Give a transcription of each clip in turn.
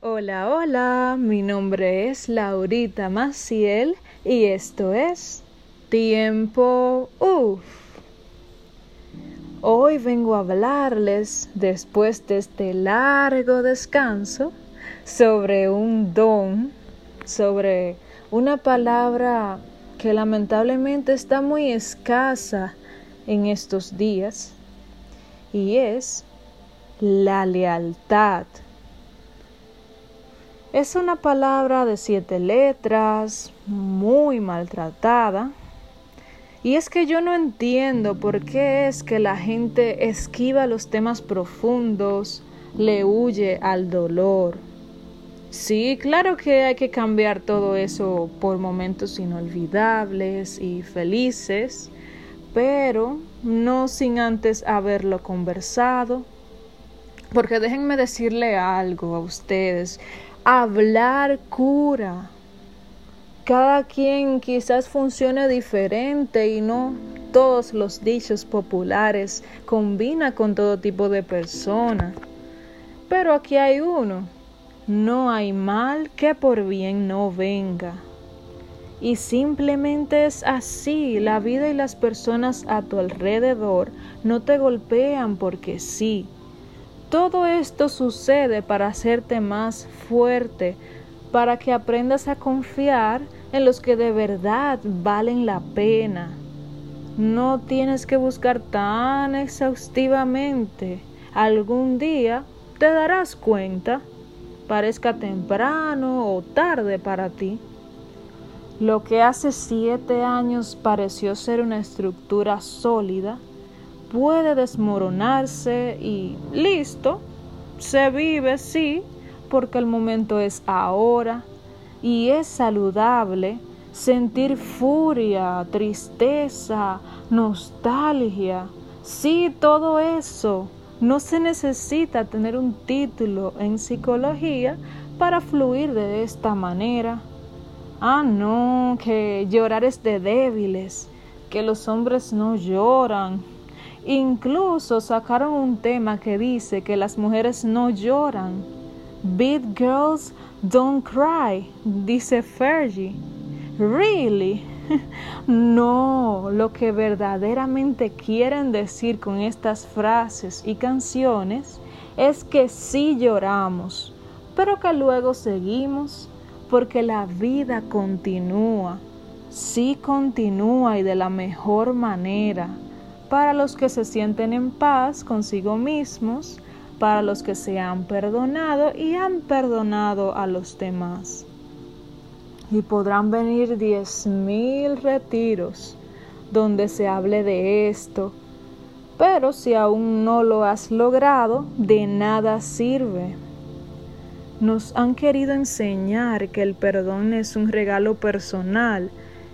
Hola, hola, mi nombre es Laurita Maciel y esto es Tiempo Uf. Hoy vengo a hablarles, después de este largo descanso, sobre un don, sobre una palabra que lamentablemente está muy escasa en estos días y es la lealtad. Es una palabra de siete letras, muy maltratada. Y es que yo no entiendo por qué es que la gente esquiva los temas profundos, le huye al dolor. Sí, claro que hay que cambiar todo eso por momentos inolvidables y felices, pero no sin antes haberlo conversado. Porque déjenme decirle algo a ustedes, hablar cura. Cada quien quizás funcione diferente y no todos los dichos populares combina con todo tipo de persona. Pero aquí hay uno. No hay mal que por bien no venga. Y simplemente es así, la vida y las personas a tu alrededor no te golpean porque sí, todo esto sucede para hacerte más fuerte, para que aprendas a confiar en los que de verdad valen la pena. No tienes que buscar tan exhaustivamente. Algún día te darás cuenta, parezca temprano o tarde para ti. Lo que hace siete años pareció ser una estructura sólida, puede desmoronarse y listo, se vive, sí, porque el momento es ahora y es saludable sentir furia, tristeza, nostalgia. Sí, todo eso. No se necesita tener un título en psicología para fluir de esta manera. Ah, no, que llorar es de débiles, que los hombres no lloran, Incluso sacaron un tema que dice que las mujeres no lloran. Beat girls don't cry, dice Fergie. Really? no, lo que verdaderamente quieren decir con estas frases y canciones es que sí lloramos, pero que luego seguimos porque la vida continúa, sí continúa y de la mejor manera para los que se sienten en paz consigo mismos, para los que se han perdonado y han perdonado a los demás. Y podrán venir diez mil retiros donde se hable de esto, pero si aún no lo has logrado, de nada sirve. Nos han querido enseñar que el perdón es un regalo personal,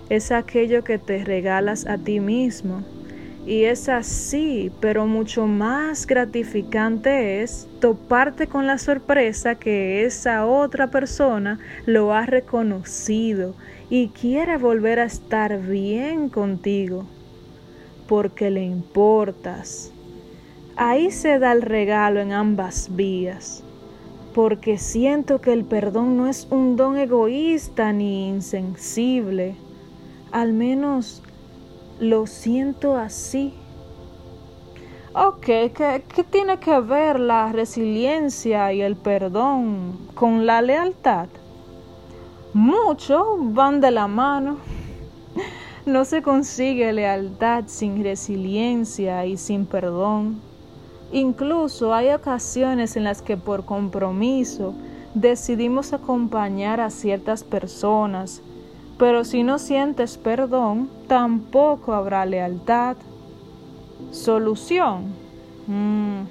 es aquello que te regalas a ti mismo y es así, pero mucho más gratificante es toparte con la sorpresa que esa otra persona lo ha reconocido y quiere volver a estar bien contigo, porque le importas. Ahí se da el regalo en ambas vías, porque siento que el perdón no es un don egoísta ni insensible, al menos lo siento así. Ok, ¿qué, ¿qué, tiene que ver la resiliencia y el perdón con la lealtad? Mucho van de la mano. No se consigue lealtad sin resiliencia y sin perdón. Incluso hay ocasiones en las que por compromiso decidimos acompañar a ciertas personas pero si no sientes perdón, tampoco habrá lealtad. Solución. Mm,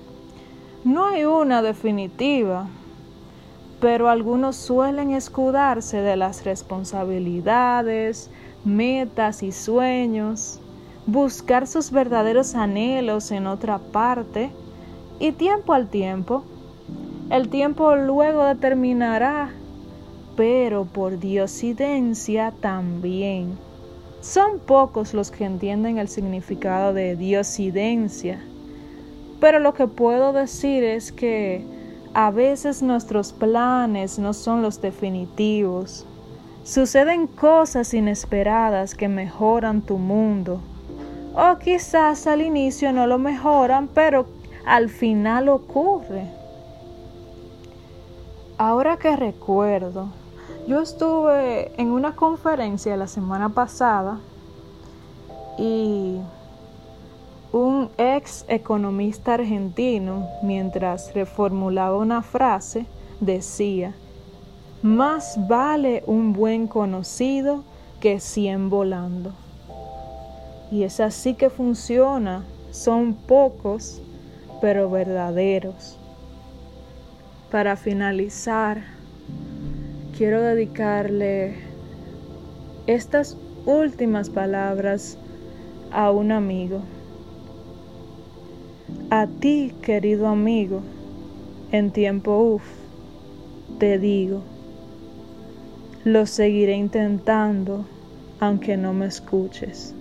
no hay una definitiva, pero algunos suelen escudarse de las responsabilidades, metas y sueños, buscar sus verdaderos anhelos en otra parte y tiempo al tiempo. El tiempo luego determinará pero por diosidencia también. Son pocos los que entienden el significado de diosidencia, pero lo que puedo decir es que a veces nuestros planes no son los definitivos. Suceden cosas inesperadas que mejoran tu mundo. O quizás al inicio no lo mejoran, pero al final ocurre. Ahora que recuerdo, yo estuve en una conferencia la semana pasada y un ex economista argentino, mientras reformulaba una frase, decía, más vale un buen conocido que cien volando. Y es así que funciona. Son pocos, pero verdaderos. Para finalizar, quiero dedicarle estas últimas palabras a un amigo. A ti, querido amigo, en tiempo uff, te digo. Lo seguiré intentando aunque no me escuches.